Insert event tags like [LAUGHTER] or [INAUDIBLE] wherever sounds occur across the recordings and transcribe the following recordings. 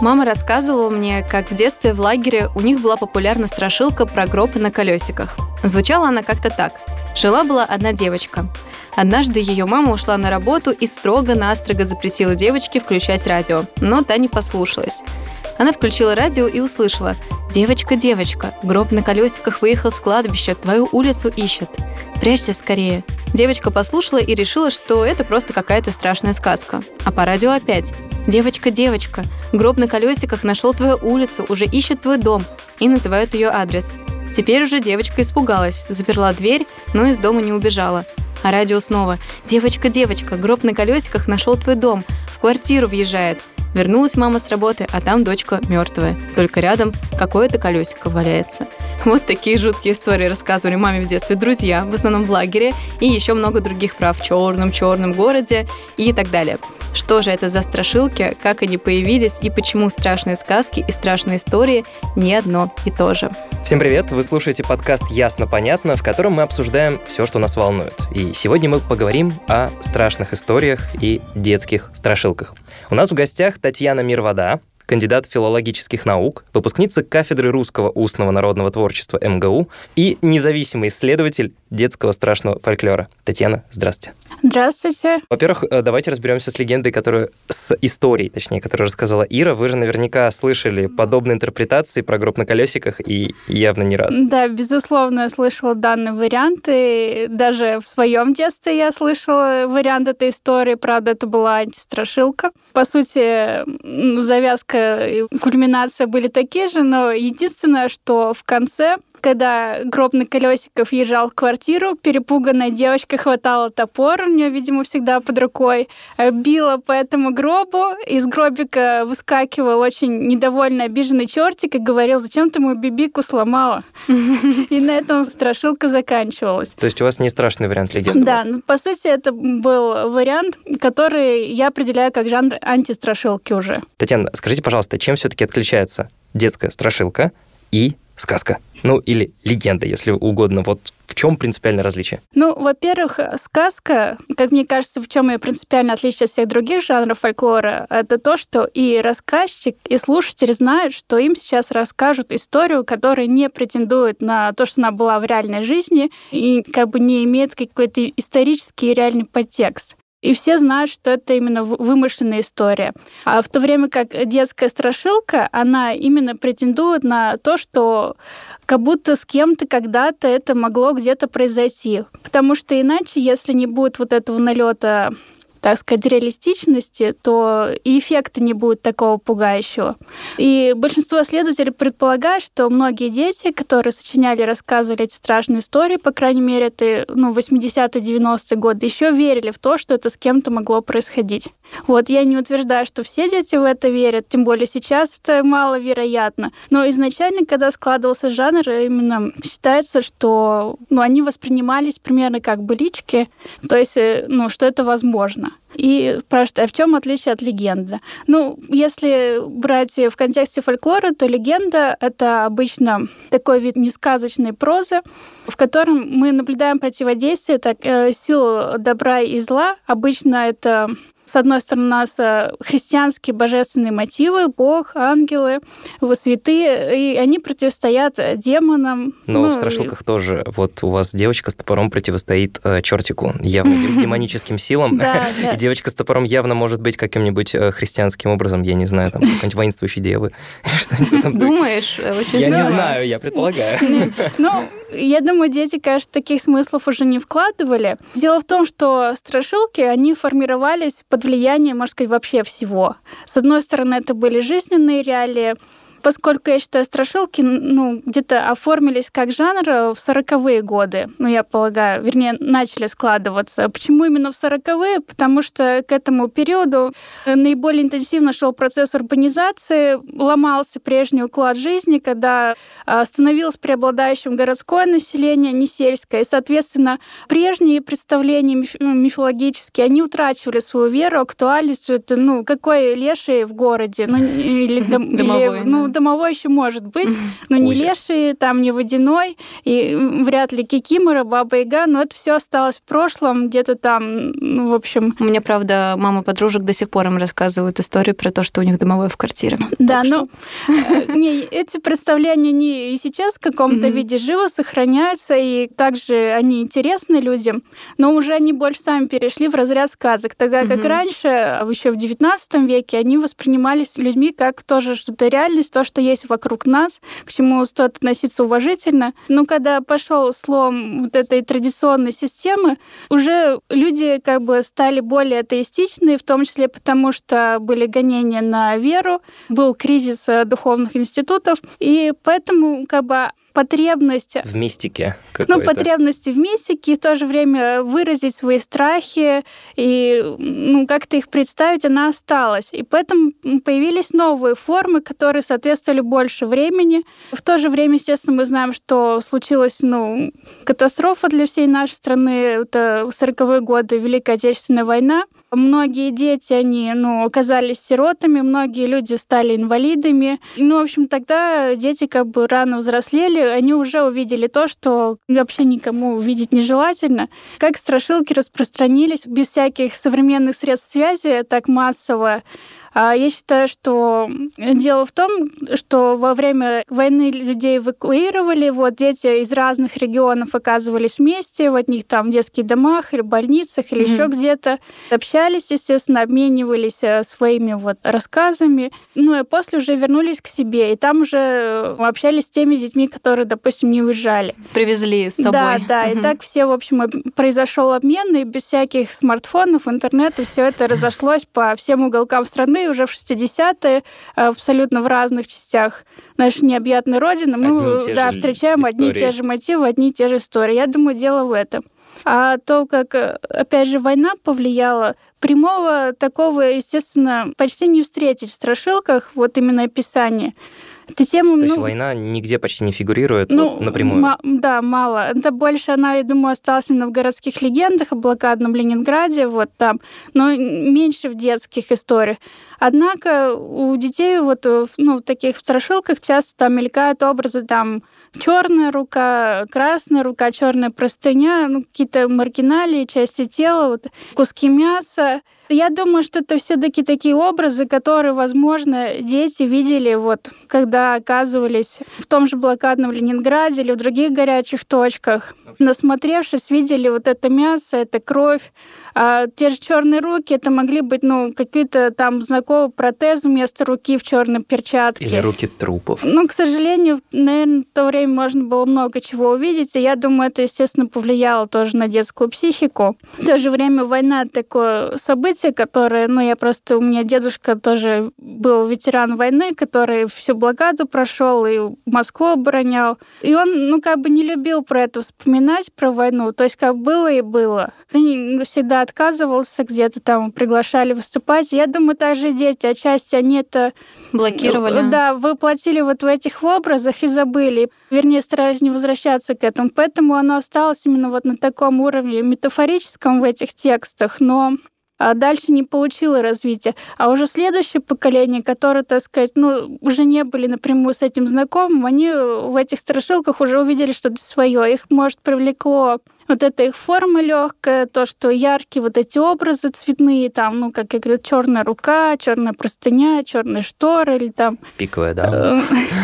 Мама рассказывала мне, как в детстве в лагере у них была популярна страшилка про гроб на колесиках. Звучала она как-то так. Жила-была одна девочка. Однажды ее мама ушла на работу и строго-настрого запретила девочке включать радио, но та не послушалась. Она включила радио и услышала «Девочка, девочка, гроб на колесиках выехал с кладбища, твою улицу ищет. Прячься скорее». Девочка послушала и решила, что это просто какая-то страшная сказка. А по радио опять «Девочка, девочка, гроб на колесиках нашел твою улицу, уже ищет твой дом» и называют ее адрес. Теперь уже девочка испугалась, заперла дверь, но из дома не убежала. А радио снова «Девочка, девочка, гроб на колесиках нашел твой дом, в квартиру въезжает». Вернулась мама с работы, а там дочка мертвая. Только рядом какое-то колесико валяется. Вот такие жуткие истории рассказывали маме в детстве друзья, в основном в лагере, и еще много других прав в черном-черном городе и так далее. Что же это за страшилки, как они появились и почему страшные сказки и страшные истории не одно и то же. Всем привет! Вы слушаете подкаст «Ясно-понятно», в котором мы обсуждаем все, что нас волнует. И сегодня мы поговорим о страшных историях и детских страшилках. У нас в гостях Татьяна Мирвода, кандидат филологических наук, выпускница кафедры русского устного народного творчества МГУ и независимый исследователь детского страшного фольклора. Татьяна, здравствуйте. Здравствуйте. Во-первых, э, давайте разберемся с легендой, которую с историей, точнее, которую рассказала Ира. Вы же наверняка слышали подобные интерпретации про гроб на колесиках и явно не раз. Да, безусловно, я слышала данный вариант, и даже в своем детстве я слышала вариант этой истории. Правда, это была антистрашилка. По сути, завязка и кульминация были такие же, но единственное, что в конце когда гроб на колесиках въезжал в квартиру, перепуганная девочка хватала топор, у нее, видимо, всегда под рукой, э, била по этому гробу, из гробика выскакивал очень недовольный, обиженный чертик и говорил, зачем ты мою бибику сломала? [LAUGHS] И на этом страшилка заканчивалась. То есть у вас не страшный вариант легенды? Да, ну, по сути, это был вариант, который я определяю как жанр антистрашилки уже. Татьяна, скажите, пожалуйста, чем все-таки отличается детская страшилка и сказка. Ну, или легенда, если угодно. Вот в чем принципиальное различие? Ну, во-первых, сказка, как мне кажется, в чем ее принципиальное отличие от всех других жанров фольклора, это то, что и рассказчик, и слушатель знают, что им сейчас расскажут историю, которая не претендует на то, что она была в реальной жизни, и как бы не имеет какой-то исторический и реальный подтекст. И все знают, что это именно вымышленная история. А в то время как детская страшилка, она именно претендует на то, что как будто с кем-то когда-то это могло где-то произойти. Потому что иначе, если не будет вот этого налета так сказать, реалистичности, то и эффекта не будет такого пугающего. И большинство исследователей предполагают, что многие дети, которые сочиняли рассказывали эти страшные истории, по крайней мере, это ну, 80-90-е годы, еще верили в то, что это с кем-то могло происходить. Вот, я не утверждаю, что все дети в это верят, тем более сейчас это маловероятно. Но изначально, когда складывался жанр, именно считается, что ну, они воспринимались примерно как былички, то есть, э, ну, что это возможно. И спрашивают, а в чем отличие от легенды? Ну, если брать в контексте фольклора, то легенда — это обычно такой вид несказочной прозы, в котором мы наблюдаем противодействие так, э, сил добра и зла. Обычно это с одной стороны, у нас э, христианские божественные мотивы, Бог, ангелы, святые, и они противостоят э, демонам. Но ну, в страшилках и... тоже. Вот у вас девочка с топором противостоит э, чертику, явно [LAUGHS] демоническим силам. И [LAUGHS] девочка с топором явно может быть каким-нибудь христианским образом, я не знаю, там, какой-нибудь воинствующей девы. [LAUGHS] Думаешь? Я не знаю, я предполагаю. Ну, я думаю, дети, конечно, таких смыслов уже не вкладывали. Дело в том, что страшилки, они формировались под влиянием, можно сказать, вообще всего. С одной стороны, это были жизненные реалии, поскольку я считаю, страшилки ну, где-то оформились как жанр в сороковые годы, ну, я полагаю, вернее, начали складываться. Почему именно в сороковые? Потому что к этому периоду наиболее интенсивно шел процесс урбанизации, ломался прежний уклад жизни, когда а, становилось преобладающим городское население, не сельское, и, соответственно, прежние представления мифологические, они утрачивали свою веру, актуальность, это, ну, какой леший в городе, ну, или, [LAUGHS] или, ну, Ну, домовой еще может быть, но не леший, там не водяной, и вряд ли Кикимора, Баба Яга, но это все осталось в прошлом, где-то там, ну, в общем... У меня, правда, мама подружек до сих пор им рассказывают историю про то, что у них домовой в квартире. Да, ну, не, эти представления не и сейчас в каком-то виде живо сохраняются, и также они интересны людям, но уже они больше сами перешли в разряд сказок, тогда как раньше, еще в XIX веке, они воспринимались людьми как тоже что-то реальность, то, что есть вокруг нас, к чему стоит относиться уважительно. Но когда пошел слом вот этой традиционной системы, уже люди как бы стали более атеистичны, в том числе потому, что были гонения на веру, был кризис э, духовных институтов, и поэтому как бы потребность... В мистике Ну, потребности в мистике, и в то же время выразить свои страхи и ну, как-то их представить, она осталась. И поэтому появились новые формы, которые соответствовали больше времени. В то же время, естественно, мы знаем, что случилась ну, катастрофа для всей нашей страны. Это 40-е годы, Великая Отечественная война. Многие дети, они, ну, оказались сиротами, многие люди стали инвалидами. Ну, в общем, тогда дети как бы рано взрослели, они уже увидели то, что вообще никому увидеть нежелательно. Как страшилки распространились без всяких современных средств связи так массово. А я считаю, что дело в том, что во время войны людей эвакуировали, вот дети из разных регионов оказывались вместе, в одних там детских домах или больницах или mm-hmm. еще где-то, общались, естественно, обменивались э, своими вот рассказами, ну и после уже вернулись к себе, и там уже э, общались с теми детьми, которые, допустим, не уезжали. Привезли с собой. Да, да, mm-hmm. и так все, в общем, произошел обмен, и без всяких смартфонов, интернета, все это разошлось по всем уголкам страны, уже в 60-е, абсолютно в разных частях нашей необъятной родины, мы да, встречаем истории. одни и те же мотивы, одни и те же истории. Я думаю, дело в этом. А то, как, опять же, война повлияла, прямого такого, естественно, почти не встретить в страшилках, вот именно описание. Эта тема, То ну, есть война нигде почти не фигурирует ну, вот, напрямую? Ма- да, мало. Это больше она, я думаю, осталась именно в городских легендах о блокадном Ленинграде, вот там, но меньше в детских историях. Однако у детей вот ну, в таких страшилках часто там мелькают образы там черная рука, красная рука, черная простыня, ну, какие-то маргиналии, части тела, вот, куски мяса. Я думаю, что это все-таки такие образы, которые, возможно, дети видели, вот, когда оказывались в том же блокадном Ленинграде или в других горячих точках. Насмотревшись, видели вот это мясо, это кровь. А те же черные руки, это могли быть, ну, какие-то там знакомые протезы вместо руки в черной перчатке. Или руки трупов. Ну, к сожалению, наверное, в то время можно было много чего увидеть, и я думаю, это, естественно, повлияло тоже на детскую психику. В то же время война такое событие, которое, ну, я просто, у меня дедушка тоже был ветеран войны, который всю блокаду прошел и Москву оборонял. И он, ну, как бы не любил про это вспоминать, про войну. То есть, как было и было. И всегда отказывался, где-то там приглашали выступать. Я думаю, также дети, отчасти они это... Блокировали. Да, воплотили вот в этих образах и забыли. Вернее, старались не возвращаться к этому. Поэтому оно осталось именно вот на таком уровне метафорическом в этих текстах, но а дальше не получила развития. А уже следующее поколение, которое, так сказать, ну, уже не были напрямую с этим знакомым, они в этих страшилках уже увидели что-то свое. Их, может, привлекло вот эта их форма легкая, то, что яркие вот эти образы цветные, там, ну, как я говорю, черная рука, черная простыня, черные шторы или там... Пиковая дама. Э,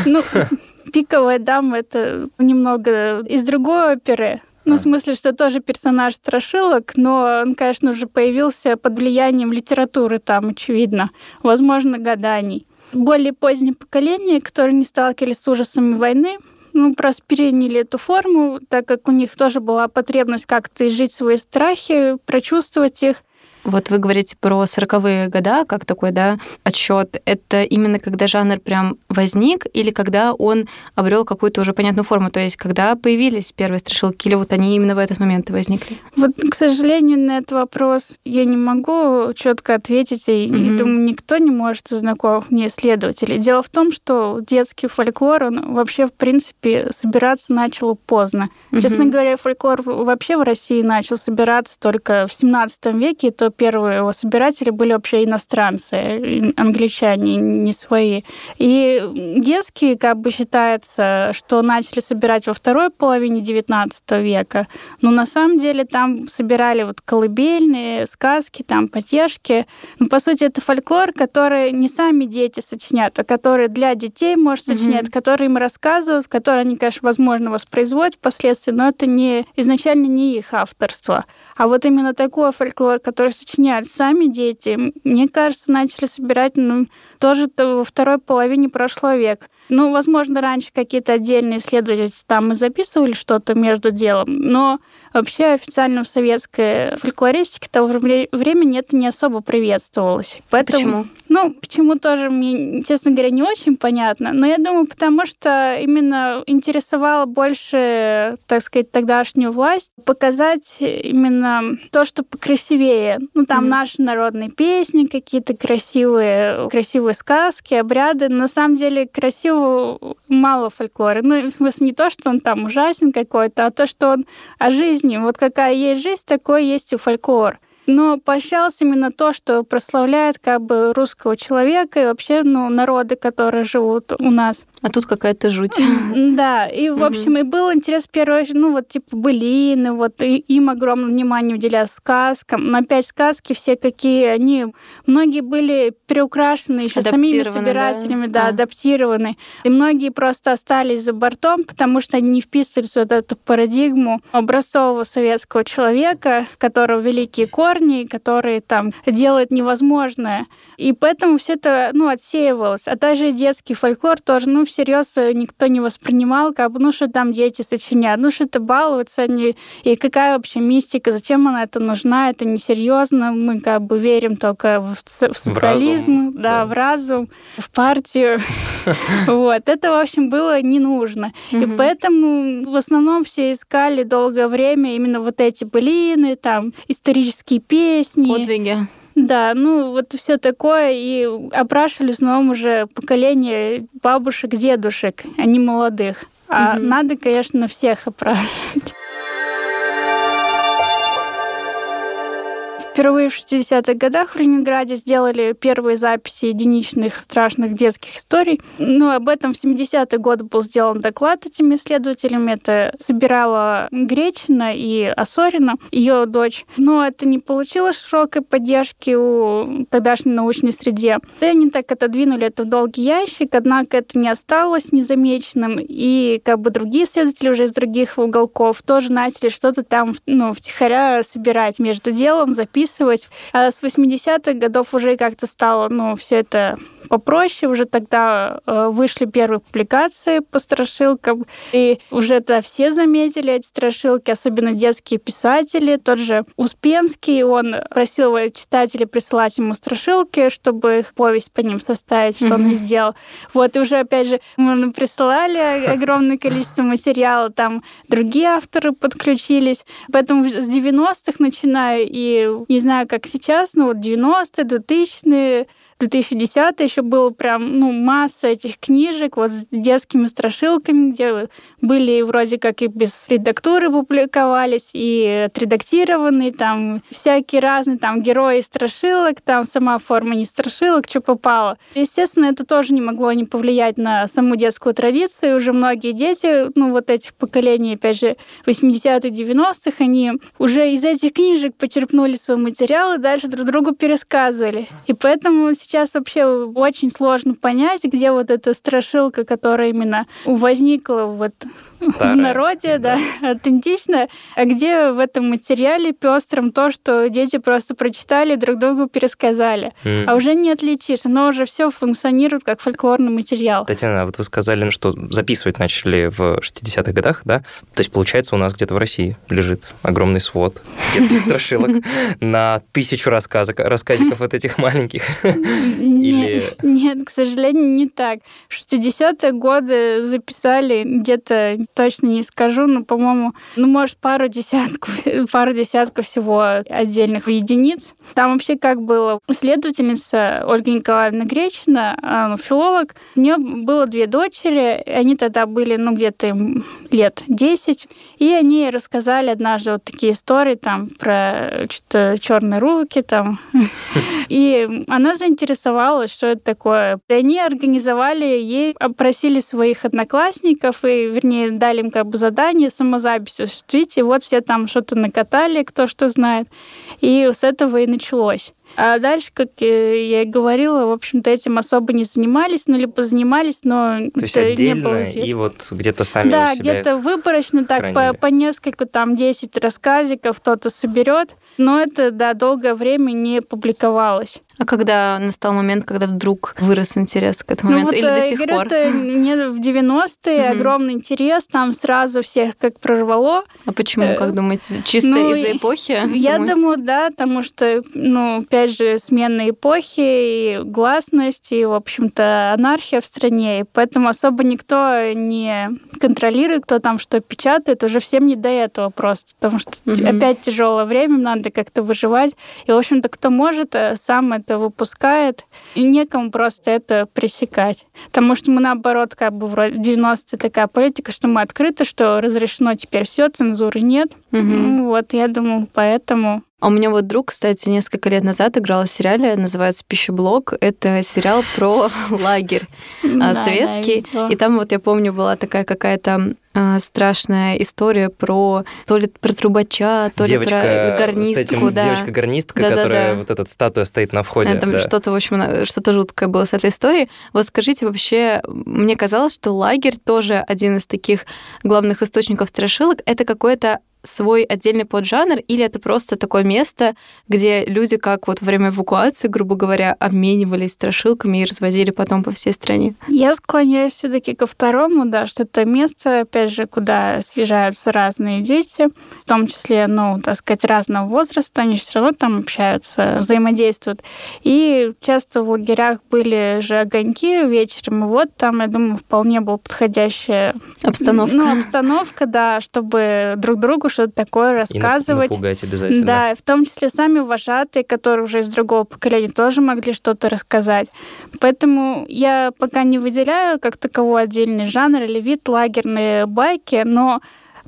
ну, [LAUGHS] пиковая дама — это немного из другой оперы. Ну, в смысле, что тоже персонаж страшилок, но он, конечно, уже появился под влиянием литературы там, очевидно. Возможно, гаданий. Более позднее поколение, которые не сталкивались с ужасами войны, ну, просто переняли эту форму, так как у них тоже была потребность как-то изжить свои страхи, прочувствовать их. Вот вы говорите про сороковые года, как такой, да, отсчет. Это именно когда жанр прям возник или когда он обрел какую-то уже понятную форму, то есть когда появились первые страшилки, или вот они именно в этот момент возникли? Вот, к сожалению, на этот вопрос я не могу четко ответить, и, mm-hmm. думаю, никто не может из знакомых мне исследователей. Дело в том, что детский фольклор, он вообще, в принципе, собираться начал поздно. Mm-hmm. Честно говоря, фольклор вообще в России начал собираться только в 17 веке, и то первые его собиратели были вообще иностранцы, англичане, не свои. И детские, как бы считается, что начали собирать во второй половине XIX века, но на самом деле там собирали вот колыбельные, сказки, там потешки. Ну, по сути, это фольклор, который не сами дети сочиняют, а который для детей, может, сочинять, mm-hmm. который им рассказывают, который они, конечно, возможно, воспроизводят впоследствии, но это не изначально не их авторство. А вот именно такой фольклор, который сочиняют сами дети, мне кажется, начали собирать ну, тоже во второй половине прошлого века. Ну, возможно, раньше какие-то отдельные исследователи там и записывали что-то между делом, но вообще официально в советской фольклористике того времени это не особо приветствовалось. Поэтому, Почему? Ну, почему тоже мне, честно говоря, не очень понятно. Но я думаю, потому что именно интересовало больше, так сказать, тогдашнюю власть показать именно то, что покрасивее. Ну, там mm-hmm. наши народные песни, какие-то красивые, красивые сказки, обряды. На самом деле красиво мало фольклора. Ну, в смысле не то, что он там ужасен какой-то, а то, что он о жизни. Вот какая есть жизнь, такой есть и фольклор но поощрялось именно то, что прославляет как бы русского человека и вообще ну, народы, которые живут у нас. А тут какая-то жуть. [LAUGHS] Да, и, в общем, и был интерес первый, ну, вот, типа, былины, вот, им огромное внимание уделяя сказкам. Но опять сказки все какие, они, многие были приукрашены еще самими собирателями, да, да а. адаптированы. И многие просто остались за бортом, потому что они не вписывались в вот эту парадигму образцового советского человека, которого великие корни, корни, которые там делают невозможное. И поэтому все это, ну, отсеивалось. А даже детский фольклор тоже, ну, всерьез никто не воспринимал, как бы, ну, что там дети сочиняют, ну, что это балуются они, и какая вообще мистика, зачем она это нужна, это несерьезно, мы как бы верим только в, в социализм, в разум, да, да, в разум, в партию. [LAUGHS] Вот, это, в общем, было не нужно. И поэтому в основном все искали долгое время именно вот эти былины, там, исторические песни. Подвиги. Да, ну вот все такое, и опрашивали снова уже поколение бабушек, дедушек, а не молодых. А угу. надо, конечно, всех опрашивать. Впервые в 60-х годах в Ленинграде сделали первые записи единичных страшных детских историй. Ну, об этом в 70-е годы был сделан доклад этими исследователями. Это собирала Гречина и Осорина, ее дочь. Но это не получило широкой поддержки у тогдашней научной среде. И они так отодвинули это в долгий ящик, однако это не осталось незамеченным. И как бы другие исследователи уже из других уголков тоже начали что-то там ну, втихаря собирать между делом, записывать записывать. А с 80-х годов уже как-то стало, ну, все это попроще. Уже тогда э, вышли первые публикации по страшилкам. И уже это все заметили эти страшилки, особенно детские писатели. Тот же Успенский, он просил читателей присылать ему страшилки, чтобы их повесть по ним составить, что mm-hmm. он и сделал. Вот, и уже, опять же, мы присылали огромное количество материала, там другие авторы подключились. Поэтому с 90-х начиная, и не знаю, как сейчас, но вот 90-е, 2000-е, 2010 еще было прям, ну, масса этих книжек вот с детскими страшилками, где были вроде как и без редактуры публиковались, и отредактированные, там всякие разные, там герои страшилок, там сама форма не страшилок, что попало. Естественно, это тоже не могло не повлиять на саму детскую традицию. Уже многие дети, ну, вот этих поколений, опять же, 80-х, 90-х, они уже из этих книжек почерпнули свой материал и дальше друг другу пересказывали. И поэтому сейчас вообще очень сложно понять, где вот эта страшилка, которая именно возникла вот Старая. в народе, да. да, аутентично, а где в этом материале пестром то, что дети просто прочитали, друг другу пересказали. Mm. А уже не отличишь, оно уже все функционирует как фольклорный материал. Татьяна, а вот вы сказали, что записывать начали в 60-х годах, да? То есть, получается, у нас где-то в России лежит огромный свод детских [LAUGHS] страшилок на тысячу рассказок, рассказиков от этих маленьких. Нет, нет, к сожалению, не так. В 60-е годы записали где-то точно не скажу, но, по-моему, ну, может, пару десятков, [LAUGHS] пару десятков всего отдельных единиц. Там вообще как было? Следовательница Ольга Николаевна Гречина, а, филолог, у нее было две дочери, они тогда были, ну, где-то лет 10, и они рассказали однажды вот такие истории там про что-то черные руки там. [LAUGHS] И она заинтересовалась, что это такое. И они организовали ей, опросили своих одноклассников и, вернее, дали им как бы задание самозапись осуществить. И вот все там что-то накатали, кто что знает. И с этого и началось. А дальше, как я и говорила, в общем-то, этим особо не занимались, ну, либо занимались, но То есть отдельно не было и вот где-то сами Да, где-то выборочно так по, хранили. по несколько, там, 10 рассказиков кто-то соберет, но это, да, долгое время не публиковалось. А когда настал момент, когда вдруг вырос интерес к этому Ну моменту? вот, Или до э, сих говорят, пор? э, мне в 90-е Мгм. огромный интерес, там сразу всех как прорвало. А почему, э, как думаете? Чисто ну, из-за эпохи? Я самой? думаю, да, потому что, ну, опять же, смена эпохи, и гласность, и, в общем-то, анархия в стране, и поэтому особо никто не контролирует, кто там что печатает, уже всем не до этого просто, потому что Мгм. опять тяжелое время, надо как-то выживать, и, в общем-то, кто может, э, сам это выпускает, и некому просто это пресекать. Потому что мы, наоборот, как бы вроде 90-е такая политика, что мы открыты, что разрешено теперь все, цензуры нет. Мгм. Ну, Вот, я думаю, поэтому А у меня вот друг, кстати, несколько лет назад играл в сериале, называется «Пищеблок». Это сериал про [LAUGHS] лагерь а, советский. И там вот я помню была такая какая-то а, страшная история про то ли про трубача, то ли про гарнистку, этим, да. девочка-гарнистка, которая вот эта статуя стоит на входе. Там да. что-то, в общем, на- что-то жуткое было с этой историей. Вот скажите, вообще, мне казалось, что лагерь тоже один из таких главных источников страшилок. Это какой-то свой отдельный поджанр, или это просто такое место, где люди, как вот во время эвакуации, грубо говоря, обменивались страшилками и развозили потом по всей стране? Я склоняюсь все-таки ко второму, да, что это место, опять же, куда съезжаются разные дети, в том числе, ну, так сказать, разного возраста, они все равно там общаются, взаимодействуют. И часто в лагерях были же огоньки вечером, и вот там, я думаю, вполне была подходящая Обстановка. Ну, обстановка, да, чтобы друг другу что-то такое И рассказывать. напугать обязательно. Да, и в том числе сами вожатые, которые уже из другого поколения тоже могли что-то рассказать. Поэтому я пока не выделяю как таковой отдельный жанр или вид лагерные байки, но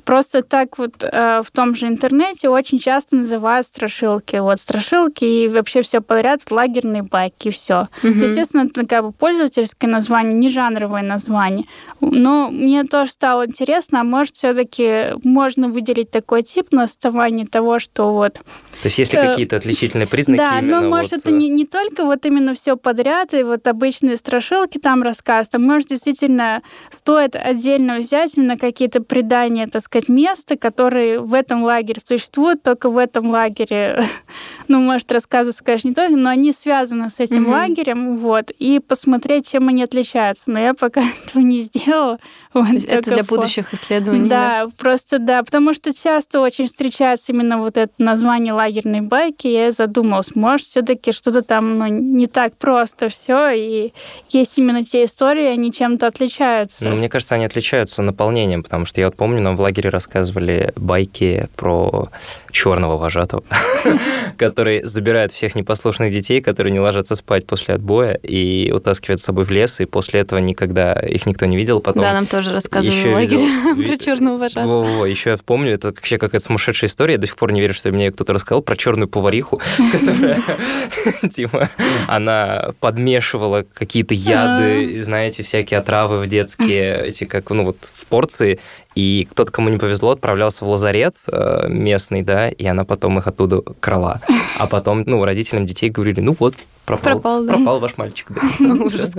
Просто так вот э, в том же интернете очень часто называют страшилки. Вот страшилки и вообще все подряд лагерные байки, и все. Мгм. Естественно, это как бы пользовательское название, не жанровое название. Но мне тоже стало интересно, а может, все-таки можно выделить такой тип на основании того, что вот То есть есть ли Э, какие-то отличительные признаки да, но может вот, это э, не, не только вот именно все подряд, и вот обычные страшилки там рассказ, а может действительно стоит отдельно взять именно какие-то предания, так сказать, места, которые в этом лагере существуют, только в этом лагере, [LAUGHS] [LAUGHS] ну, может, рассказывать, конечно, не только, но они связаны с этим Мгм. лагерем, вот, и посмотреть, чем они отличаются. Но я пока [LAUGHS] этого не сделала. Вот, То есть это для фо- будущих исследований. да, просто да, потому что часто очень встречается именно вот это название лагерной байки. Я задумалась, может, все-таки что-то там ну, не так просто все, и есть именно те истории, они чем-то отличаются. Ну, мне кажется, они отличаются наполнением, потому что я вот помню, нам в лагере рассказывали байки про черного вожатого, [LAUGHS] который забирает всех непослушных детей, которые не ложатся спать после отбоя, и утаскивает с собой в лес, и после этого никогда их никто не видел. Потом Да, нам тоже рассказывали в лагере [LAUGHS] про ви- черного вожатого. Во-во, еще я помню, это вообще какая-то сумасшедшая история. Я до сих пор не верю, что мне кто-то рассказал про черную повариху, [LAUGHS] которая, [LAUGHS] типа, она подмешивала какие-то яды, знаете, всякие отравы в детские, эти как, ну вот, в порции, и кто-то, кому не повезло, отправлялся в лазарет э, местный, да, и она потом их оттуда крала. А потом, ну, родителям детей говорили, ну вот, пропал, Пропал, да. пропал ваш мальчик. да». [LAUGHS] Ужас.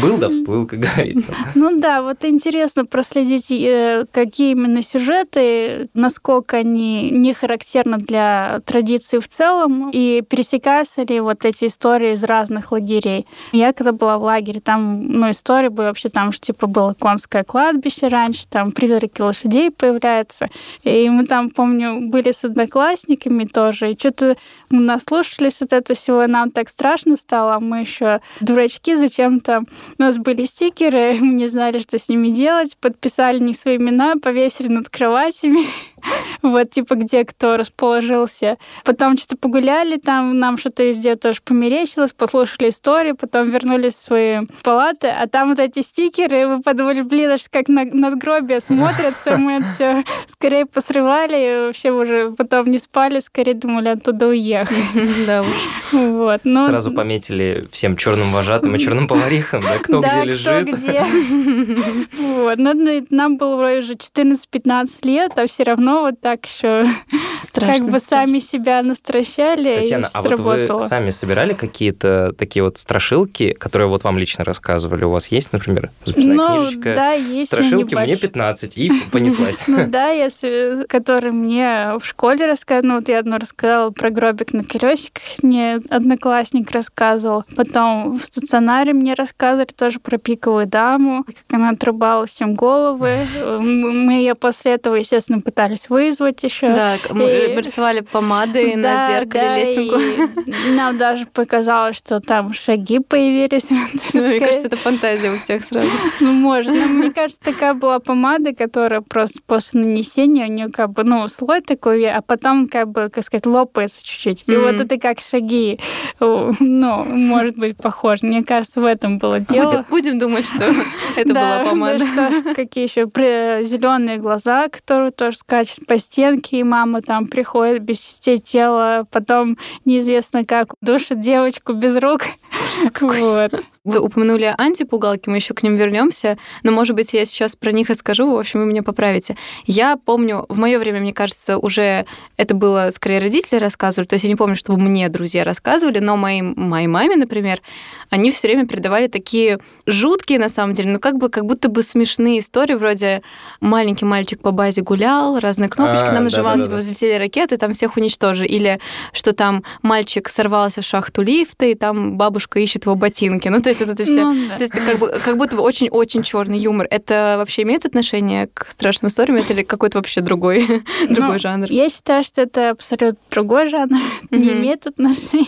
Был да всплыл, как говорится. Ну да, вот интересно проследить, э, какие именно сюжеты, насколько они не характерны для традиции в целом, и пересекаются ли вот эти истории из разных лагерей. Я когда была в лагере, там, ну, истории были вообще там, что типа было конское кладбище раньше, там призраки лошадей появляются. И мы там, помню, были с одноклассниками тоже, и что-то мы наслушались от этого всего, нам так страшно стало, а мы еще дурачки зачем-то. У нас были стикеры, [LAUGHS] мы не знали, что с ними делать, подписали не свои имена, повесили над кроватями. [LAUGHS] Вот, типа, где кто расположился. Потом что-то погуляли, там нам что-то везде тоже померещилось, послушали истории, потом вернулись в свои палаты, а там вот эти стикеры, и вы подумали, блин, аж как на надгробие [LAUGHS] смотрятся, мы это все скорее посрывали, и вообще уже потом не спали, скорее думали оттуда уехать. [LAUGHS] Да уж. Вот. Но... Сразу пометили всем черным вожатым и черным поварихом, да, кто [LAUGHS] где лежит. где. Вот. Но нам было вроде уже 14-15 лет, а все равно вот так еще как бы сами себя настращали Татьяна, и а сработало. вот вы сами собирали какие-то такие вот страшилки, которые вот вам лично рассказывали? У вас есть, например, записная ну, книжечка? Да, есть. Страшилки мне 15, и [LAUGHS] понеслась. Ну да, которые мне в школе рассказывали, ну вот я одну рассказала про гробик на колесиках, мне одноклассник рассказывал. Потом в стационаре мне рассказывали тоже про пиковую даму, как она отрубала всем головы. [LAUGHS] Мы ее после этого, естественно, пытались вызвать еще. Да, мы и... рисовали помады [LAUGHS] да, на зеркале да, лесенку. нам даже показалось, что там шаги появились. [LAUGHS] Ну, мне кажется, это фантазия у всех сразу. [LAUGHS] Ну, может. Но мне кажется, такая была помада, которая просто после нанесения у нее как бы, ну, слой такой, а потом как бы, как сказать, лопается чуть-чуть. И вот это как шаги, ну, может быть, похоже. Мне кажется, в этом было дело. Будем, будем думать, что это была помада. какие еще зеленые глаза, которые тоже скачут по стенке, и мама там приходит без частей тела, потом неизвестно как душит девочку без рук. Вот. Вы упомянули антипугалки, мы еще к ним вернемся, но, может быть, я сейчас про них и скажу, в общем, вы меня поправите. Я помню, в мое время, мне кажется, уже это было скорее родители рассказывали, то есть я не помню, чтобы мне друзья рассказывали, но моей, моей маме, например, они все время передавали такие жуткие, на самом деле, ну как бы как будто бы смешные истории, вроде маленький мальчик по базе гулял, разные кнопочки а, нам нажимал, да, да, типа да. взлетели ракеты, там всех уничтожили. Или что там мальчик сорвался в шахту лифта, и там бабушка ищет его ботинки. Ну, то есть вот это все. Ну, да. То есть это как, бы, как будто бы очень-очень черный юмор. Это вообще имеет отношение к страшным историям, это или какой-то вообще другой, [LAUGHS] другой ну, жанр? Я считаю, что это абсолютно другой жанр, [LAUGHS] не имеет отношения.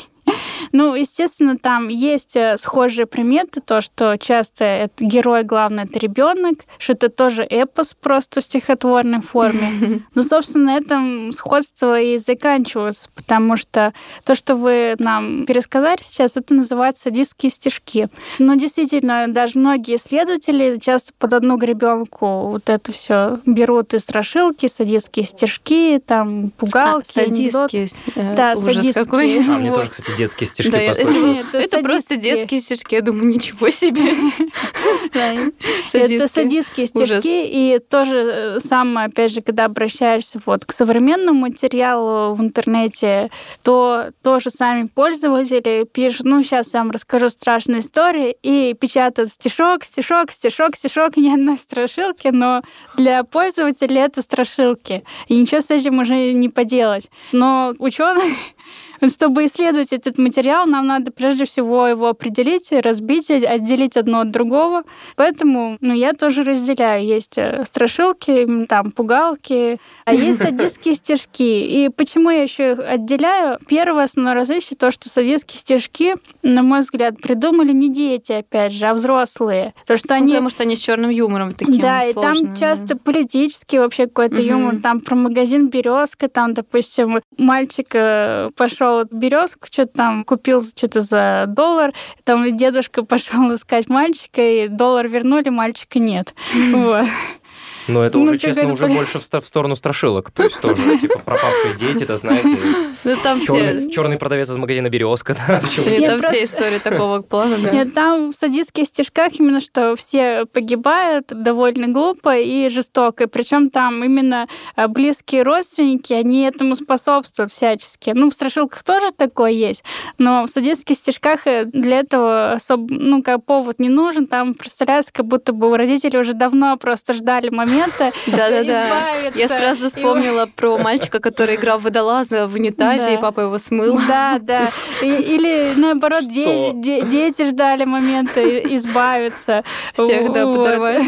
Ну, естественно, там есть э, схожие приметы, то, что часто это герой главный это ребенок, что это тоже эпос просто в стихотворной форме. [LAUGHS] Но, собственно, на этом сходство и заканчивается, потому что то, что вы нам пересказали сейчас, это называется садистские стишки. Но действительно, даже многие исследователи часто под одну гребенку вот это все берут из страшилки, садистские стишки, там пугалки, а, садистские, э, да, садистские. какой. А, мне тоже, кстати, детские стишки да, послушать. Это, это просто детские стишки. Я думаю, ничего себе. [LAUGHS] [LAUGHS] Это садистские стишки. И тоже э, самое, опять же, когда обращаешься вот к современному материалу в интернете, то тоже сами пользователи пишут, ну, сейчас я вам расскажу страшную историю, и печатают стишок, стишок, стишок, стишок, [LAUGHS] ни одной страшилки, но для пользователя это страшилки. И ничего с этим уже не поделать. Но ученые [LAUGHS] чтобы исследовать этот материал, нам надо прежде всего его определить, разбить, отделить одно от другого. Поэтому ну, я тоже разделяю. Есть э, страшилки, там пугалки, а есть садистские стишки. И почему я еще их отделяю? Первое основное различие то, что садистские стишки, на мой взгляд, придумали не дети, опять же, а взрослые. То, что они... Ну, потому что они с черным юмором таким Да, сложным, и там часто политический вообще какой-то угу. юмор. Там про магазин Березка, там, допустим, мальчик э, пошел березку, что-то там купил что-то за доллар, там дедушка [LAUGHS] пошел искать мальчика, и доллар вернули, мальчика нет. Вот. Но это ну, уже, честно, уже больше в, в сторону страшилок. То есть тоже, типа, пропавшие дети, это, знаете, ну, там черный, все... черный продавец из магазина «Березка». Да, Нет, там просто... все истории такого плана, да. Нет, там в садистских стишках именно, что все погибают довольно глупо и жестоко. Причем там именно э, близкие родственники, они этому способствуют всячески. Ну, в страшилках тоже такое есть, но в садистских стишках э, для этого особо, ну, как повод не нужен. Там представляется, как будто бы у родителей уже давно просто ждали момента Да-да-да. Я сразу вспомнила про мальчика, который играл в водолаза в унитазе, фантазии, да. папа его смыл. Да, да. [LAUGHS] И, или наоборот, де- де- дети ждали момента избавиться. Всех, да, подорвать.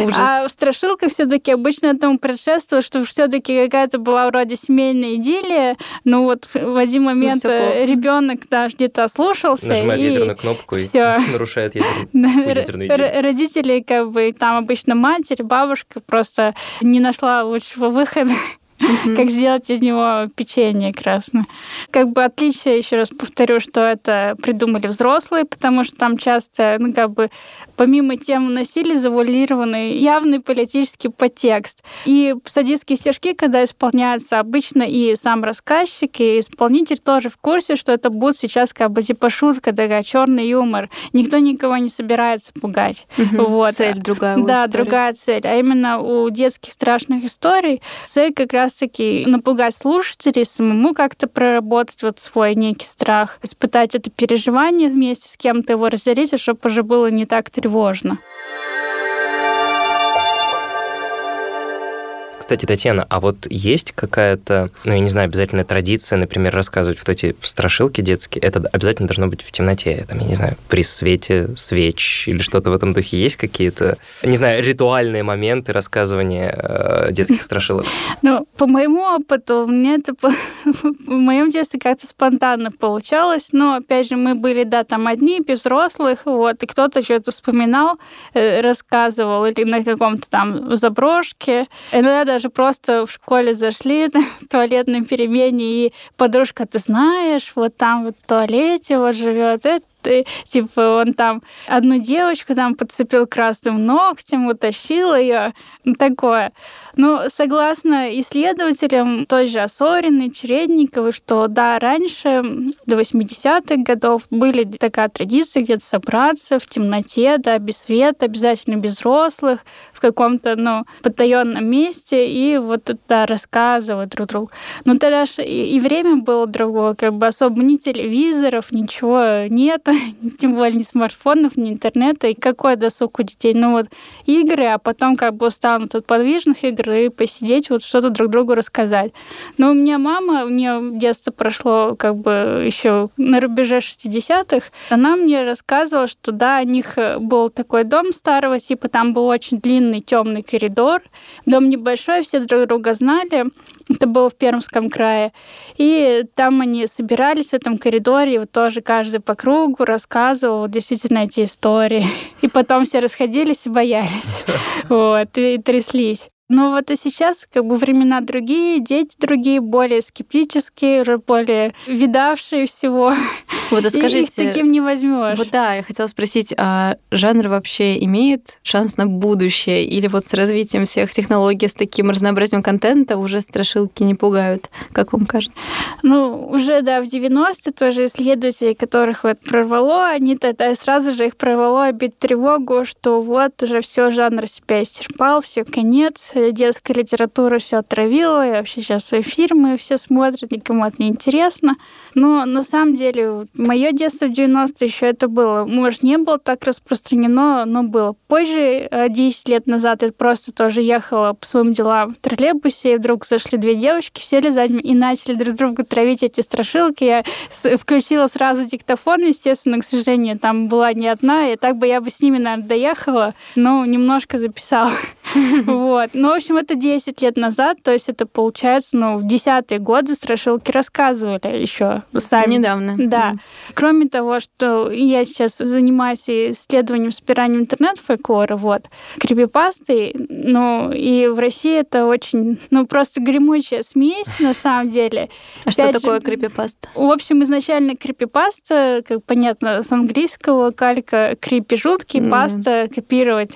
Ужас. А в страшилках все-таки обычно этому предшествовало, что все-таки какая-то была вроде семейная идиллия, но вот в один ну, момент ну, ребенок даже где-то ослушался. Нажимает и ядерную кнопку все. и [LAUGHS] нарушает [LAUGHS] ядерную идею. Родители, как бы, там обычно матерь, бабушка просто не нашла лучшего выхода как сделать из него печенье красное. Как бы отличие, еще раз повторю, что это придумали взрослые, потому что там часто, ну, как бы, помимо тем насилия завуалированный явный политический подтекст. И садистские стежки, когда исполняются обычно и сам рассказчик, и исполнитель тоже в курсе, что это будет сейчас как бы типа шутка, такая черный юмор. Никто никого не собирается пугать. Угу. Вот. Цель другая. Да, другая цель. А именно у детских страшных историй цель как раз раз-таки напугать слушателей, самому как-то проработать вот свой некий страх, испытать это переживание вместе с кем-то, его разделить, чтобы уже было не так тревожно. Кстати, Татьяна, а вот есть какая-то, ну, я не знаю, обязательная традиция, например, рассказывать вот эти страшилки детские? Это обязательно должно быть в темноте, там, я не знаю, при свете свеч или что-то в этом духе? Есть какие-то, не знаю, ритуальные моменты рассказывания э, детских страшилок? [LAUGHS] Ну, по моему опыту, мне это [LAUGHS] в моем детстве как-то спонтанно получалось, но, опять же, мы были, да, там одни, без взрослых, вот, и кто-то что-то вспоминал, э, рассказывал, или на каком-то там заброшке. Иногда даже просто в школе зашли [LAUGHS] в туалетной перемене, и подружка, ты знаешь, вот там вот в туалете вот живет, это типа, он там одну девочку там подцепил красным ногтем, утащил ее, такое. Ну, согласно исследователям той же Осориной, Чередниковой, что да, раньше, до 80-х годов, были такая традиция где-то собраться в темноте, да, без света, обязательно без взрослых, в каком-то, ну, потаенном месте, и вот это рассказывать друг другу. Но тогда же и, и время было другое, как бы особо ни телевизоров, ничего нет, [LAUGHS] тем более ни смартфонов, ни интернета, и какой досуг у детей? Ну вот игры, а потом как бы станут от подвижных игр и посидеть, вот что-то друг другу рассказать. Но у меня мама, у нее детство прошло как бы еще на рубеже 60-х, она мне рассказывала, что да, у них был такой дом старого типа, там был очень длинный темный коридор, дом небольшой, все друг друга знали, это было в Пермском крае. И там они собирались в этом коридоре, и вот тоже каждый по кругу рассказывал действительно эти истории. [LAUGHS] И потом все расходились и боялись. [LAUGHS] Вот, и тряслись. Но вот и сейчас как бы времена другие, дети другие, более скептические, уже более видавшие всего. Вот, а скажите... [LAUGHS] И их таким не возьмешь. Вот да, я хотела спросить, а жанр вообще имеет шанс на будущее? Или вот с развитием всех технологий, с таким разнообразием контента уже страшилки не пугают? Как вам кажется? Ну, уже, да, в 90-е тоже исследователи, которых вот прорвало, они тогда сразу же их прорвало обид тревогу, что вот уже все жанр себя исчерпал, все конец, детская литература все отравила, и вообще сейчас свои фильмы все смотрят, никому это не интересно. Но на самом деле мое детство в 90-е еще это было. Может, не было так распространено, но было. Позже, 10 э, лет назад, я просто тоже ехала по своим делам в троллейбусе, и вдруг зашли две девочки, сели сзади и начали друг другу травить эти страшилки. Я включила сразу диктофон, естественно, к сожалению, там была не одна, и так бы я бы с ними, наверное, доехала, но немножко записала. [LAUGHS] Вот. Ну, в общем, это 10 лет назад, то есть это получается, ну, в десятые годы страшилки рассказывали еще сами. Недавно. Да. Кроме того, что я сейчас занимаюсь исследованием, собиранием интернет-фольклора, вот, крипипастой, ну, и в России это очень, ну, просто гремучая смесь, на самом деле. А что такое крипипаста? В общем, изначально крипипаста, как понятно, с английского калька крипи жуткий, паста копировать.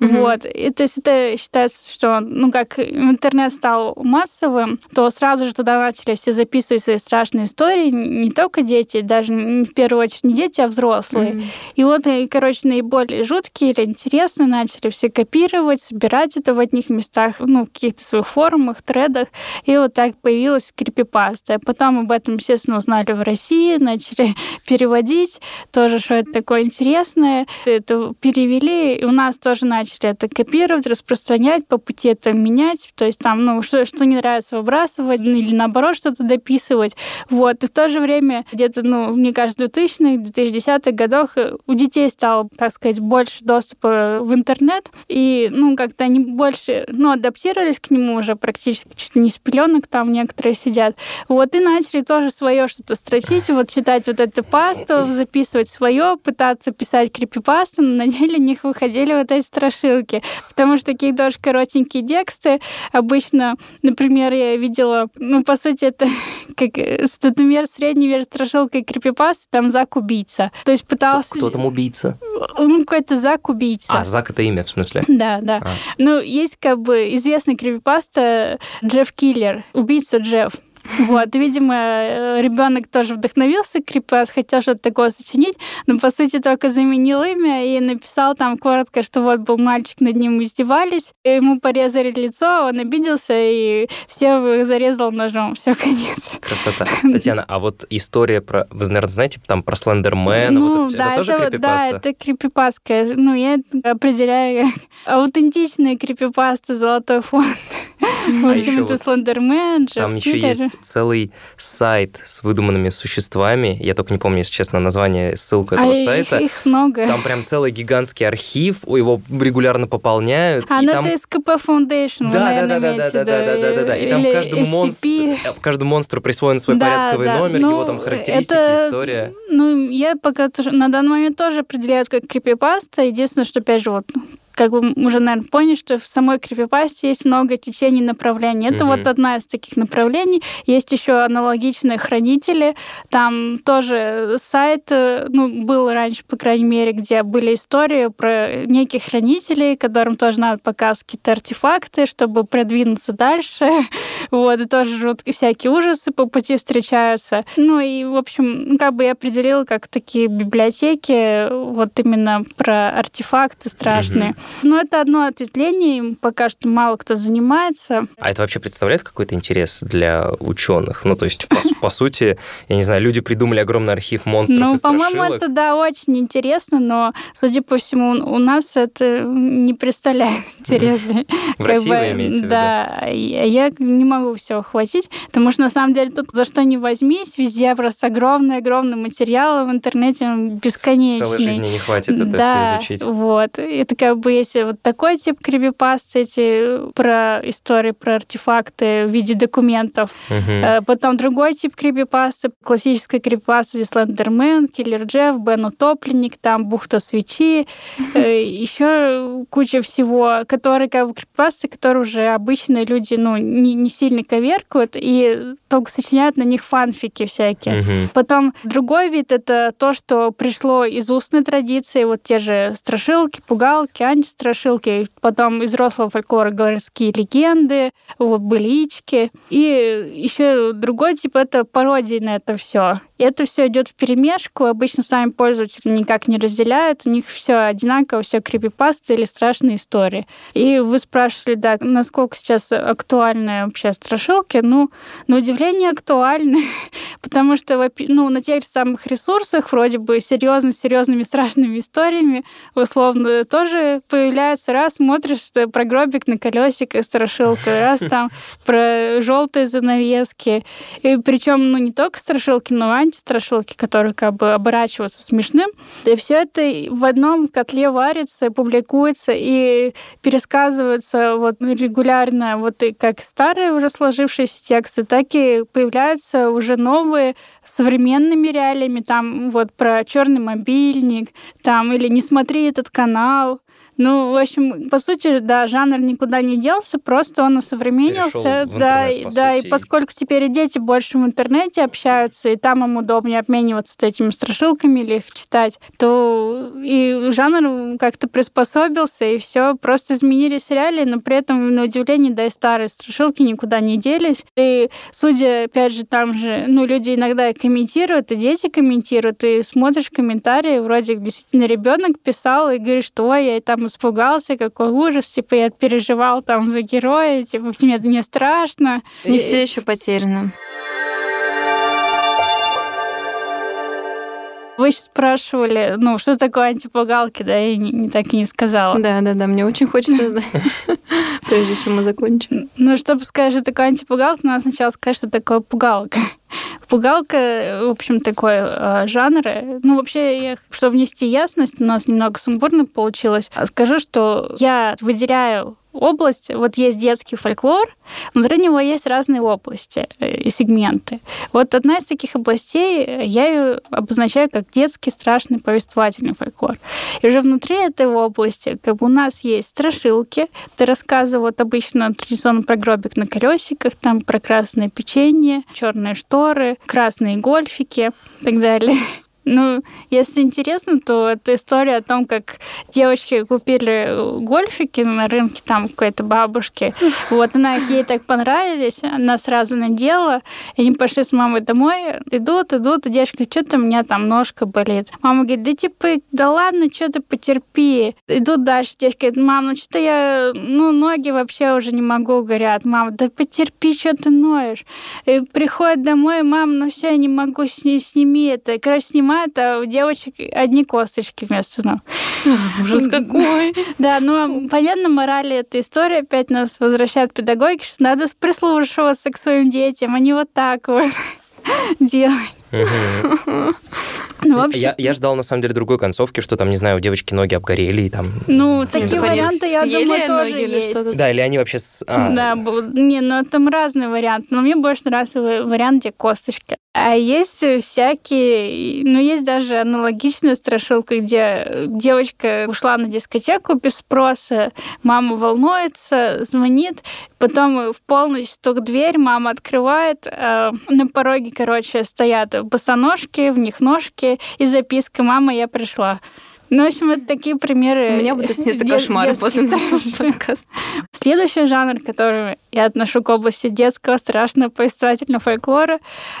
Вот. И, то есть это считается, что, ну, как интернет стал массовым, то сразу же туда начали все записывать свои страшные истории, не только дети, даже в первую очередь не дети, а взрослые. Mm-hmm. И вот, и, короче, наиболее жуткие или интересные начали все копировать, собирать это в одних местах, ну, в каких-то своих форумах, тредах. И вот так появилась крипипаста. Потом об этом, естественно, узнали в России, начали [LAUGHS] переводить тоже, что это такое интересное. Это перевели, и у нас тоже начали это копировать, распространять, по пути это менять. То есть там, ну, что, что не нравится, выбрасывать или наоборот что-то дописывать. Вот. И в то же время где-то, ну, мне кажется, в 2000-х, 2010-х годах у детей стало, так сказать, больше доступа в интернет, и, ну, как-то они больше, ну, адаптировались к нему уже практически, чуть не с пеленок там некоторые сидят. Вот, и начали тоже свое что-то строчить, вот читать вот эту пасту, записывать свое, пытаться писать крипипасту, но на деле у них выходили вот эти страшилки, потому что такие тоже коротенькие тексты, обычно, например, я видела, ну, по сути, это [LAUGHS] как что-то мер, средний мер страшилка и крипипасты, там Зак убийца. То есть пытался... Кто, кто там убийца? Ну, какой-то Зак убийца. А, Зак это имя, в смысле? [LAUGHS] Да, да. А. Ну, есть как бы известный крипипаста Джефф Киллер, убийца Джефф. Вот, видимо, э, ребенок тоже вдохновился Крипас, хотел что-то такое сочинить, но, по сути, только заменил имя и написал там коротко, что вот был мальчик, над ним издевались, ему порезали лицо, он обиделся и все зарезал ножом. [LAUGHS] Все, конец. Красота. Татьяна, а вот история про, вы, наверное, знаете, там про Слендермена, ну, вот это, да, это тоже это, крипипаста? Да, это крипипаска. Ну, я определяю аутентичные крипипасты «Золотой фонд». [LAUGHS] В а общем, это Слендермен, Там еще есть целый сайт с выдуманными существами. Я только не помню, если честно, название, ссылку этого а сайта. Их много. Там прям целый гигантский архив, его регулярно пополняют. А, ну там... это СКП Foundation, да, да, да, да, да, да, да, да, да, да. И там каждому монстру, каждому монстру присвоен свой да, порядковый да. номер, ну, его там характеристики, это, история. Ну, я пока на данный момент тоже определяю как крипипаста. Единственное, что, опять же, вот как бы уже, наверное, поняли, что в самой крипипасте есть много течений направлений. Это mm-hmm. вот одна из таких направлений. Есть еще аналогичные хранители. Там тоже сайт, э, ну, был раньше, по крайней мере, где были истории про неких хранителей, которым тоже надо показывать какие-то артефакты, чтобы продвинуться дальше. [LAUGHS] вот, и тоже жуткие всякие ужасы по пути встречаются. Ну, и, в общем, как бы я определила как такие библиотеки, вот именно про артефакты страшные. Mm-hmm. Но это одно ответвление, им пока что мало кто занимается. А это вообще представляет какой-то интерес для ученых? Ну, то есть, по, по сути, я не знаю, люди придумали огромный архив монстров Ну, по-моему, это, да, очень интересно, но, судя по всему, у нас это не представляет интереса. В России вы имеете? Да, я не могу все охватить, потому что, на самом деле, тут за что не возьмись, везде просто огромный-огромный материал в интернете бесконечный. Целой жизни не хватит это все изучить. вот. Это как бы есть вот такой тип крипипасты, эти про истории, про артефакты в виде документов. Угу. Потом другой тип крипипасты, классическая крипипаста, где Слендермен, Киллер Джефф, Бен Утопленник, там Бухта Свечи, [LAUGHS] э, еще куча всего, которые как бы крипипасты, которые уже обычные люди, ну, не, не сильно коверкают и только сочиняют на них фанфики всякие. Угу. Потом другой вид — это то, что пришло из устной традиции, вот те же страшилки, пугалки, страшилки, потом из взрослого фольклора городские легенды, вот былички. И еще другой тип это пародии на это все. И это все идет в перемешку. Обычно сами пользователи никак не разделяют. У них все одинаково, все крипипасты или страшные истории. И вы спрашивали, да, насколько сейчас актуальны вообще страшилки. Ну, на удивление актуальны, [LAUGHS] потому что ну, на тех же самых ресурсах вроде бы серьезно, серьезными страшными историями условно тоже появляется, раз смотришь что про гробик на колесиках страшилка, раз там про желтые занавески. И причем, ну, не только страшилки, но и антистрашилки, которые как бы оборачиваются смешным. И все это в одном котле варится, публикуется и пересказывается вот регулярно, вот и как старые уже сложившиеся тексты, так и появляются уже новые современными реалиями, там вот про черный мобильник, там или не смотри этот канал, Ну, в общем, по сути, да, жанр никуда не делся, просто он осовременился. Перешел да, интернет, по да, сути, и и- поскольку теперь и дети больше в интернете общаются, и там им удобнее обмениваться этими страшилками или их читать, то и жанр как-то приспособился, и все, просто изменились реалии, но при этом, на удивление, да и старые страшилки никуда не делись. И судя, опять же, там же, ну, люди иногда и комментируют, и дети комментируют, и смотришь комментарии, вроде действительно ребенок писал и говорит, что ой, я там испугался, какой ужас, типа я переживал там за героя, типа мне, мне страшно. Не И- все еще потеряно. Вы спрашивали, ну, что такое антипугалки, да, я не, не так и не сказала. Да, да, да, мне очень хочется знать, [LAUGHS] прежде чем мы закончим. Ну, чтобы сказать, что такое антипугалка, надо сначала сказать, что такое пугалка. Пугалка, в общем, такой э, жанр. Ну, вообще, я, чтобы внести ясность, у нас немного сумбурно получилось. А Скажу, что я выделяю область, вот есть детский фольклор, внутри него есть разные области э, и сегменты. Вот одна из таких областей, э, я ее обозначаю как детский страшный повествовательный фольклор. И уже внутри этой области как бы у нас есть страшилки, ты рассказывал вот обычно традиционно про гробик на колесиках, там про красное печенье, черные шторы, красные гольфики и так далее. Ну, если интересно, то это история о том, как девочки купили гольфики на рынке там какой-то бабушки. [LAUGHS] Вот она ей так понравились, она сразу надела, и они пошли с мамой домой, идут, идут, и девочка, что-то у меня там ножка болит. Мама говорит, да типа, да ладно, что-то потерпи. Идут дальше, девочка говорит, мам, ну что-то я, ну ноги вообще уже не могу, горят. Мама, да потерпи, что ты ноешь. И приходит домой, мам, ну все, я не могу, сни- сними это. Короче, снимает, а у девочек одни косточки вместо ног. Ужас какой. [LAUGHS] Да, ну, понятно, морали этой истории опять нас возвращает к педагогике, что надо прислушиваться к своим детям, а не вот так вот [LAUGHS] делать. Ну, в общем, Я, я ждал, на самом деле, другой концовки, что там, не знаю, у девочки ноги обгорели, и там... ну, такие варианты, я думаю, тоже ноги или есть. что-то? Да, или они вообще... с- а, Да, бу- не, ну там разные варианты. Но мне больше нравится ва- вариант, где косточки. А есть всякие, ну есть даже аналогичная страшилка, где девочка ушла на дискотеку без спроса, мама волнуется, звонит, потом в полночь стук дверь, мама открывает, а на пороге, короче, стоят босоножки, в них ножки и записка «Мама, я пришла». Ну, в общем, это такие примеры. У меня будут сниться кошмары после нашего подкаста. Следующий жанр, который я отношу к области детского страшного повествовательного фольклора,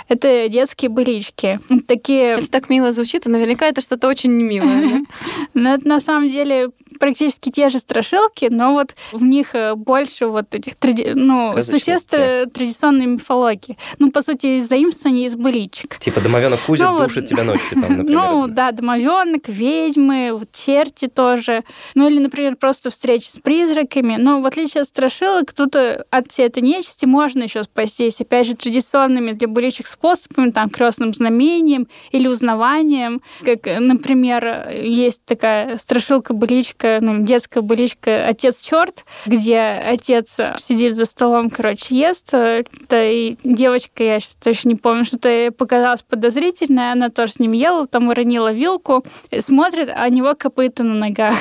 это детские былички. Такие, Это так мило звучит, и наверняка это что-то очень немилое. [LAUGHS] ну, это на самом деле практически те же страшилки, но вот в них э, больше вот этих тради- ну, существ традиционной мифологии. Ну, по сути, из заимствований из быличек. Типа домовенок Кузя Ну вот, душит тебя ночью, там, [LAUGHS] например. Ну, да, домовенок, ведьмы, вот черти тоже. Ну, или, например, просто встречи с призраками. Но в отличие от страшилок, тут э, от всей этой нечисти можно еще спастись. Опять же, традиционными для быличек способами, там, крестным знамением или узнаванием. Как, э, например, есть такая страшилка-быличка, ну, детская быличка «Отец черт», где отец сидит за столом, короче, ест. э, Да, и девочка, я сейчас точно не помню, что-то показалось подозрительное, она тоже с ним ела, там уронила вилку, смотрит, а него копыта на ногах.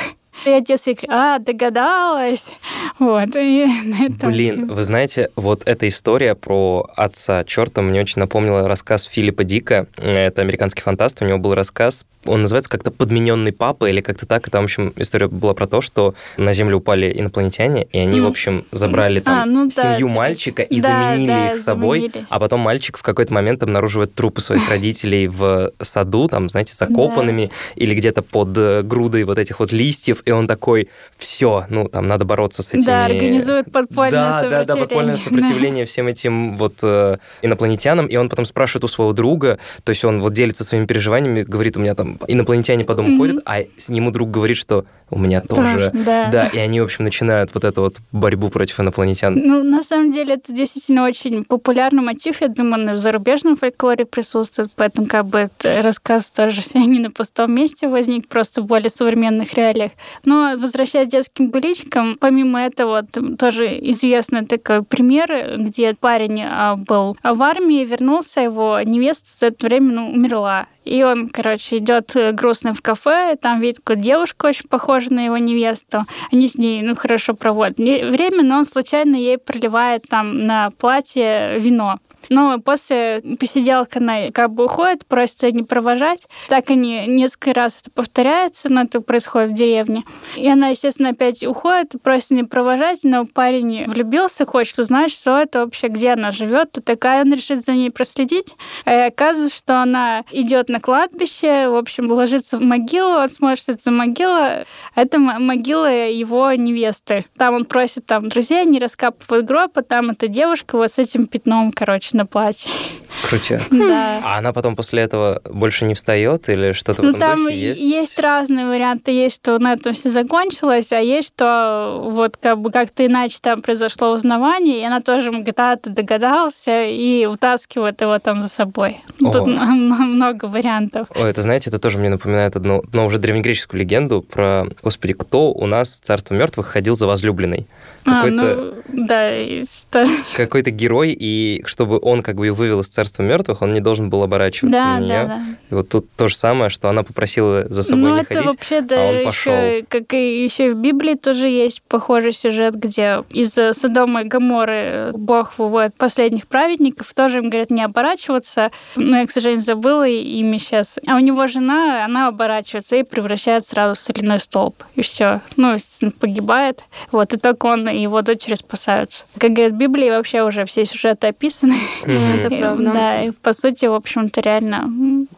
И отец говорит, а, догадалась. Вот. И на этом- Блин, вы знаете, вот эта история про отца черта мне очень напомнила рассказ Филиппа Дика. Это американский фантаст. У него был рассказ, он называется как-то «Подмененный папа» или как-то так. И там, в общем, история была про то, что на Землю упали инопланетяне, и они, в Мгм. общем, забрали там А, ну да, семью это- мальчика и да, заменили да, их собой. заменили. А потом мальчик в какой-то момент обнаруживает трупы своих [LAUGHS] родителей в саду, там, знаете, закопанными, или где-то под э, грудой вот этих вот листьев, и он такой, все, ну, там, надо бороться с этими... Да, организует подпольное да, да, да, сопротивление. подпольное [LAUGHS] сопротивление всем этим вот э, инопланетянам, и он потом спрашивает у своего друга, то есть он вот делится своими переживаниями, говорит, у меня там инопланетяне по дому Мгм. ходят, а ему друг говорит, что у меня тоже... да. Да, и они, в общем, начинают вот эту вот борьбу против инопланетян. Ну, на самом деле, это действительно очень популярный мотив. Я думаю, он в зарубежном фольклоре присутствует, поэтому как бы рассказ тоже [LAUGHS] не на пустом месте возник, просто в более современных реалиях. Но возвращаясь к детским быличкам, помимо этого, тоже известный такой пример, где парень а, был в армии, вернулся, его невеста за это время ну, умерла. И он, короче, идет э, грустно в кафе, там видит какую девушку очень похожую на его невесту. Они с ней, ну, хорошо проводят время, но он случайно ей проливает там на платье вино. Но после посиделки она как бы уходит, просит не провожать. Так они несколько раз это повторяется, но это происходит в деревне. И она, естественно, опять уходит, просит не провожать, но парень влюбился, хочет узнать, что это вообще, где она живет. И такая он решит за ней проследить. И оказывается, что она идет на кладбище, в общем, ложится в могилу, он смотрит, что это за могила. Это могила его невесты. Там он просит там друзей, не раскапывают гроб, а там эта девушка вот с этим пятном, короче, на платье. Крутя. Да. А она потом после этого больше не встает или что-то ну, в этом там духе есть? есть разные варианты. Есть, что на этом все закончилось, а есть, что вот как бы как-то иначе там произошло узнавание, и она тоже а, ты догадался, и утаскивает его там за собой. О. Тут много вариантов. Ой, это, знаете, это тоже мне напоминает одну, но уже древнегреческую легенду про, господи, кто у нас в царство мертвых ходил за возлюбленной? А, Какой-то ну, да, есть- какой-то герой, и чтобы он как бы ее вывел из царства мертвых, он не должен был оборачиваться да, на нее. да, да. И вот тут то же самое, что она попросила за собой ну, не это ходить. вообще да, а он еще, пошел. как и еще в Библии тоже есть похожий сюжет, где из Содома и Гоморы Бог выводит последних праведников, тоже им говорят не оборачиваться. Но я, к сожалению, забыла имя сейчас. А у него жена, она оборачивается и превращается сразу в соляной столб. И все. Ну, естественно, погибает. Вот, и только он и его дочери спасаются. Как говорят в Библии, вообще уже все сюжеты описаны. [LAUGHS] Ну, это правда. Да, и по сути, в общем-то, реально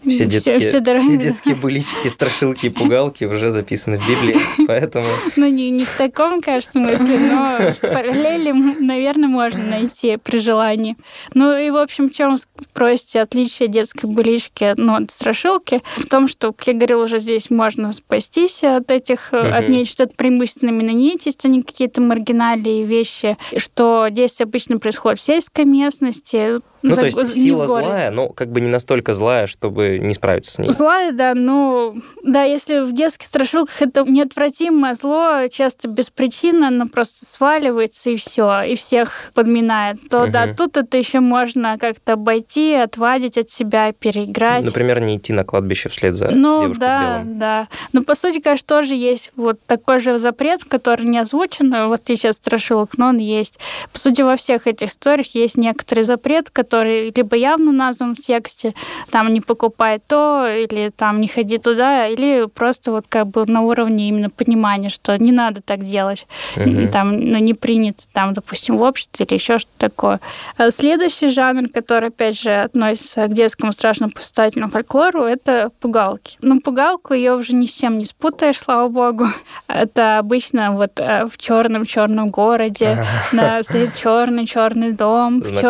Все детские, все детские былички, страшилки и пугалки уже записаны в Библии, [LAUGHS] поэтому Ну, не, не в таком, кажется, смысле, но параллели, наверное, можно найти при желании. Ну и, в общем, в чем спросите отличие детской былички ну, от страшилки? В том, что, как я говорила, уже здесь можно спастись от этих, э, от ней что-то преимущественно именно нечисть, а не какие-то маргинальные вещи, что действие обычно происходит в сельской местности, Ну, за- то есть в сила злая, но как бы не настолько злая, чтобы не справиться с ней. Злая, да, ну, да, если в детских страшилках это неотвратимое зло, часто без причины, оно просто сваливается и все, и всех подминает, то да, Мгм. тут это еще можно как-то обойти, отвадить от себя, переиграть. Например, не идти на кладбище вслед за Ну девушкой в да, белом. да. Но по сути, конечно, тоже есть вот такой же запрет, который не озвучен, вот сейчас страшилок, но он есть. По сути, во всех этих историях есть некоторый запрет, который либо явно назван в тексте, там не покупай то, или там не ходи туда, или просто вот как бы на уровне именно понимания, что не надо так делать. Мгм. Там ну, не принято, там, допустим, в обществе или еще что-то такое. А Следующий жанр, который, опять же, относится к детскому страшному повествовательному фольклору, это пугалки. Ну, пугалку ее уже ни с чем не спутаешь, слава богу. Это обычно вот э, в черном черном городе, да, стоит черный черный дом, в Знакомо.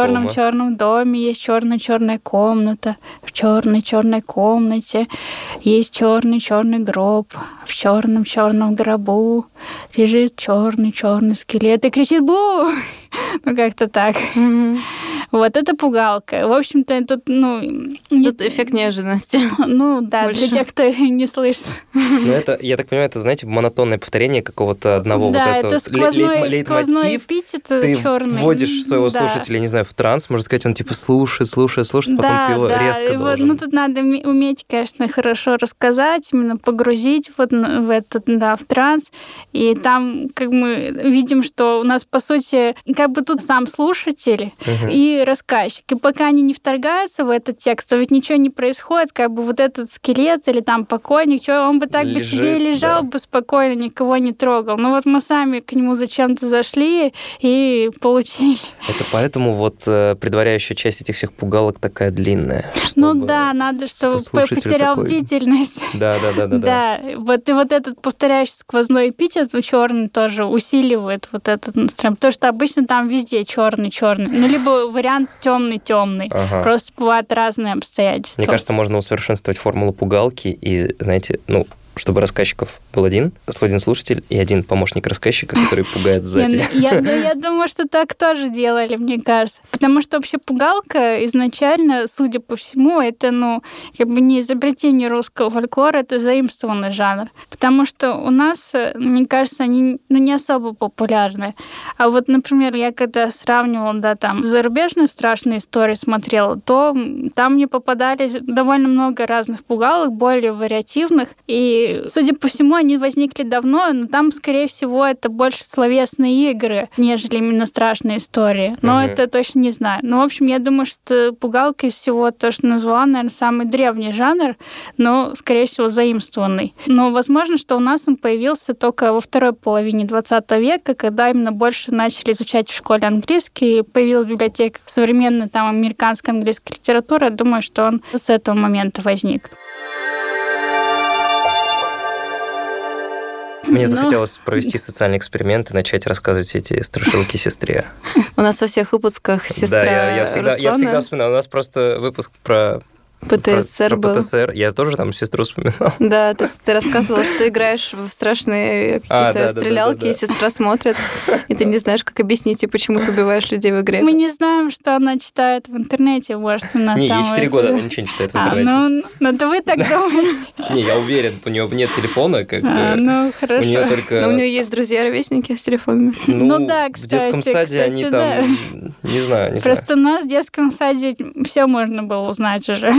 Черном доме есть черная черная комната, в черной черной комнате есть черный черный гроб, в черном черном гробу лежит черный черный скелет и кричит бу. [LAUGHS] Ну, как-то так. Мгм. Вот это пугалка. В общем-то, тут, ну, не- Тут эффект неожиданности. [LAUGHS] ну да, для больше. тех, кто [LAUGHS] не слышит. Ну, это, я так понимаю, это, знаете, монотонное повторение какого-то одного да, вот это этого сквозной, лейтмотив. сквозной эпитет Ты черный. вводишь своего Да. слушателя, не знаю, в транс, можно сказать, он типа слушает, слушает, слушает, потом да, его да. резко вот, должен. ну, тут надо уме- уметь, конечно, хорошо рассказать, именно погрузить вот в этот, да, в транс. И там, как мы видим, что у нас, по сути, как бы тут сам слушатель Мгм. и рассказчик. И пока они не вторгаются в этот текст, то ведь ничего не происходит, как бы вот этот скелет или там покойник, что он бы так бы себе Лежит, лежал да. бы спокойно, никого не трогал. Но вот мы сами к нему зачем-то зашли и получили. Это поэтому вот э, предваряющая часть этих всех пугалок такая длинная. Ну да, надо, чтобы потерял такой- [LAUGHS] бдительность. Да, да, да, да, да. Да, вот и вот этот повторяющий сквозной эпитет черный тоже усиливает вот этот настроение, потому что обычно там везде черный черный, ну либо вариант темный темный. Ага. Просто бывают разные обстоятельства. Мне кажется, можно усовершенствовать формулу пугалки и, знаете, ну, чтобы рассказчиков был один, один слушатель и один помощник рассказчика, который пугает сзади. Я, я, я думаю, что так тоже делали, мне кажется. Потому что вообще пугалка изначально, судя по всему, это, ну, как бы не изобретение русского фольклора, это заимствованный жанр. Потому что у нас, мне кажется, они ну, не особо популярны. А вот, например, я когда сравнивала, да, там, зарубежные страшные истории смотрела, то там мне попадались довольно много разных пугалок, более вариативных. И, судя по всему, они возникли давно, но там, скорее всего, это больше словесные игры, нежели именно страшные истории. Но mm-hmm. это точно не знаю. Но, в общем, я думаю, что пугалка из всего то, что назвала, наверное, самый древний жанр, но, скорее всего, заимствованный. Но возможно, что у нас он появился только во второй половине 20 века, когда именно больше начали изучать в школе английский, и появилась библиотека современной там американской английской литературы. Я думаю, что он с этого момента возник. Мне ну. захотелось провести социальный эксперимент и начать рассказывать эти страшилки сестре. У нас во всех выпусках сестра Да, я, всегда вспоминаю. У нас просто выпуск про ПТСР про, был. Про ПТСР. Я тоже там сестру вспоминал. Да, ты, ты рассказывала, что играешь в страшные а, какие-то а, да, стрелялки, да, да, да, и сестра смотрит, и ты не знаешь, как объяснить, и почему ты убиваешь людей в игре. Мы не знаем, что она читает в интернете, может, она Не, ей 4 года, она ничего не читает в а, интернете. А, ну, ну, это вы так думаете. Не, я уверен, у нее нет телефона, как а, бы. Ну, хорошо. У нее только... Но у нее есть друзья-ровесники с телефонами. Ну, ну да, кстати. В детском саде они там, не знаю, не знаю. Просто у нас в детском саде все можно было узнать уже.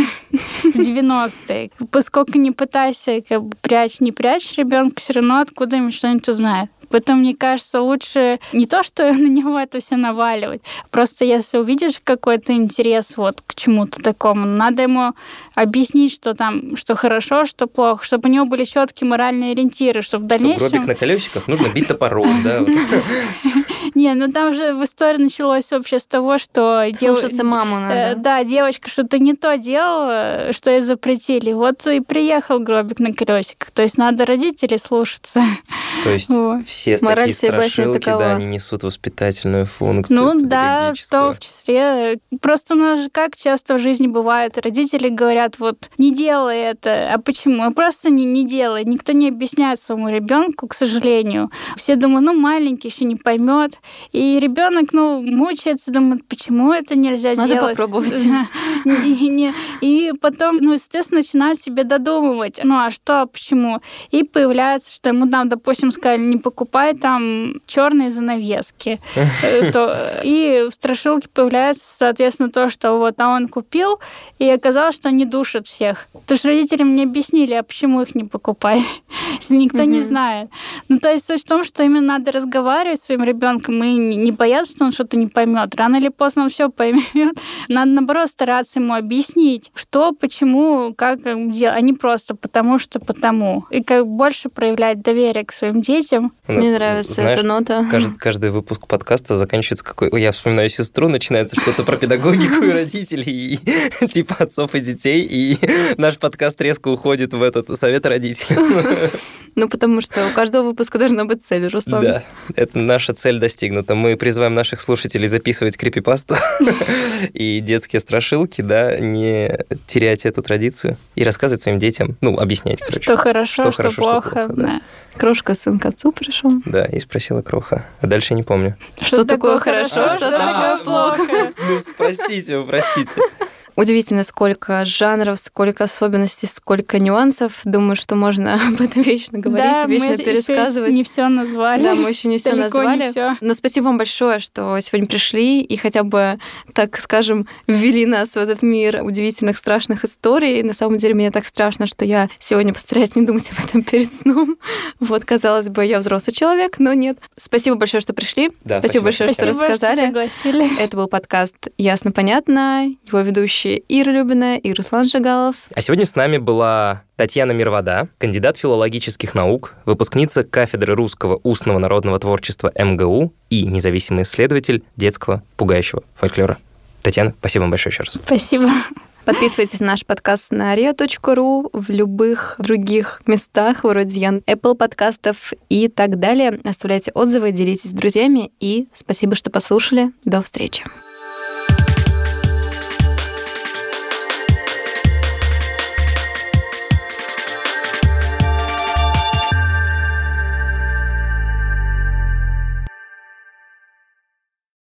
90-е. Поскольку не пытайся как бы, прячь, не прячь ребенка, все равно откуда-нибудь что-нибудь узнает. Поэтому, мне кажется, лучше не то, что [LAUGHS] на него это все наваливать, просто если увидишь какой-то интерес вот к чему-то такому, надо ему объяснить, что там, что хорошо, что плохо, чтобы у него были четкие моральные ориентиры, чтобы в дальнейшем... Чтобы гробик на колесиках нужно бить топором, да? [LAUGHS] Не, ну там же в истории началось вообще с того, что... Слушаться маму надо. Э, да, девочка что-то не то делала, что ей запретили. Вот и приехал гробик на колесиках. То есть надо родителей слушаться. То есть [LAUGHS] все Мораль такие страшилки, да, они несут воспитательную функцию. Ну да, в том числе. Просто у нас же как часто в жизни бывает, родители говорят, вот, не делай это. А почему? Просто не, не делай. Никто не объясняет своему ребенку, к сожалению. Все думают, ну, маленький еще не поймет. И ребенок, ну, мучается, думает, почему это нельзя Надо делать. Надо попробовать. [LAUGHS] И потом, ну, естественно, начинает себе додумывать, ну, а что, почему? И появляется, что ему там, допустим, сказали, не покупай там черные занавески. [LAUGHS] Э, и в страшилке появляется, соответственно, то, что вот, а он купил, и оказалось, что они душат всех. Потому что родителям не объяснили, а почему их не покупать. [LAUGHS] Никто не знает. Ну, то есть суть в том, что именно надо разговаривать с своим ребенком и не бояться, что он что-то не поймет. Рано или поздно он все поймет. [LAUGHS] Надо, наоборот, стараться ему объяснить, что, почему, как делать, а не просто потому что потому. И как больше проявлять доверие к своим детям. Мне нравится знаешь, эта нота. Каждый, каждый выпуск подкаста заканчивается какой... Я вспоминаю сестру, начинается что-то про педагогику и родителей, и [LAUGHS] типа отцов и детей, и наш подкаст резко уходит в этот совет родителей. [LAUGHS] Ну, потому что у каждого выпуска должна быть цель, Руслан. Да, это наша цель достигнута. Мы призываем наших слушателей записывать крипипасту [LAUGHS] и детские страшилки, да, не терять эту традицию и рассказывать своим детям, ну, объяснять, короче. Что хорошо, что, что хорошо, плохо. Что плохо да. Крошка сын к отцу пришел. Да, и спросила Кроха. А дальше не помню. Что, что такое хорошо, что, что такое плохо. [LAUGHS] Ну, простите, простите. Удивительно, сколько жанров, сколько особенностей, сколько нюансов. Думаю, что можно [LAUGHS] об этом вечно говорить, да, вечно пересказывать. не все назвали. Да, мы еще не все назвали. Не всё. Но спасибо вам большое, что сегодня пришли и хотя бы, так скажем, ввели нас в этот мир удивительных, страшных историй. На самом деле, мне так страшно, что я сегодня постараюсь не думать [LAUGHS] об этом перед сном. Вот, казалось бы, я взрослый человек, но нет. Спасибо большое, что пришли. Да, спасибо, спасибо большое, спасибо, что рассказали. Что пригласили. Это был подкаст «Ясно-понятно». Его ведущий ведущие Ира Любина и Руслан Жигалов. А сегодня с нами была Татьяна Мирвода, кандидат филологических наук, выпускница кафедры русского устного народного творчества МГУ и независимый исследователь детского пугающего фольклора. Татьяна, спасибо вам большое еще раз. Спасибо. Подписывайтесь на наш подкаст на ria.ru, в любых других местах, вроде Apple подкастов и так далее. Оставляйте отзывы, делитесь с друзьями и спасибо, что послушали. До встречи.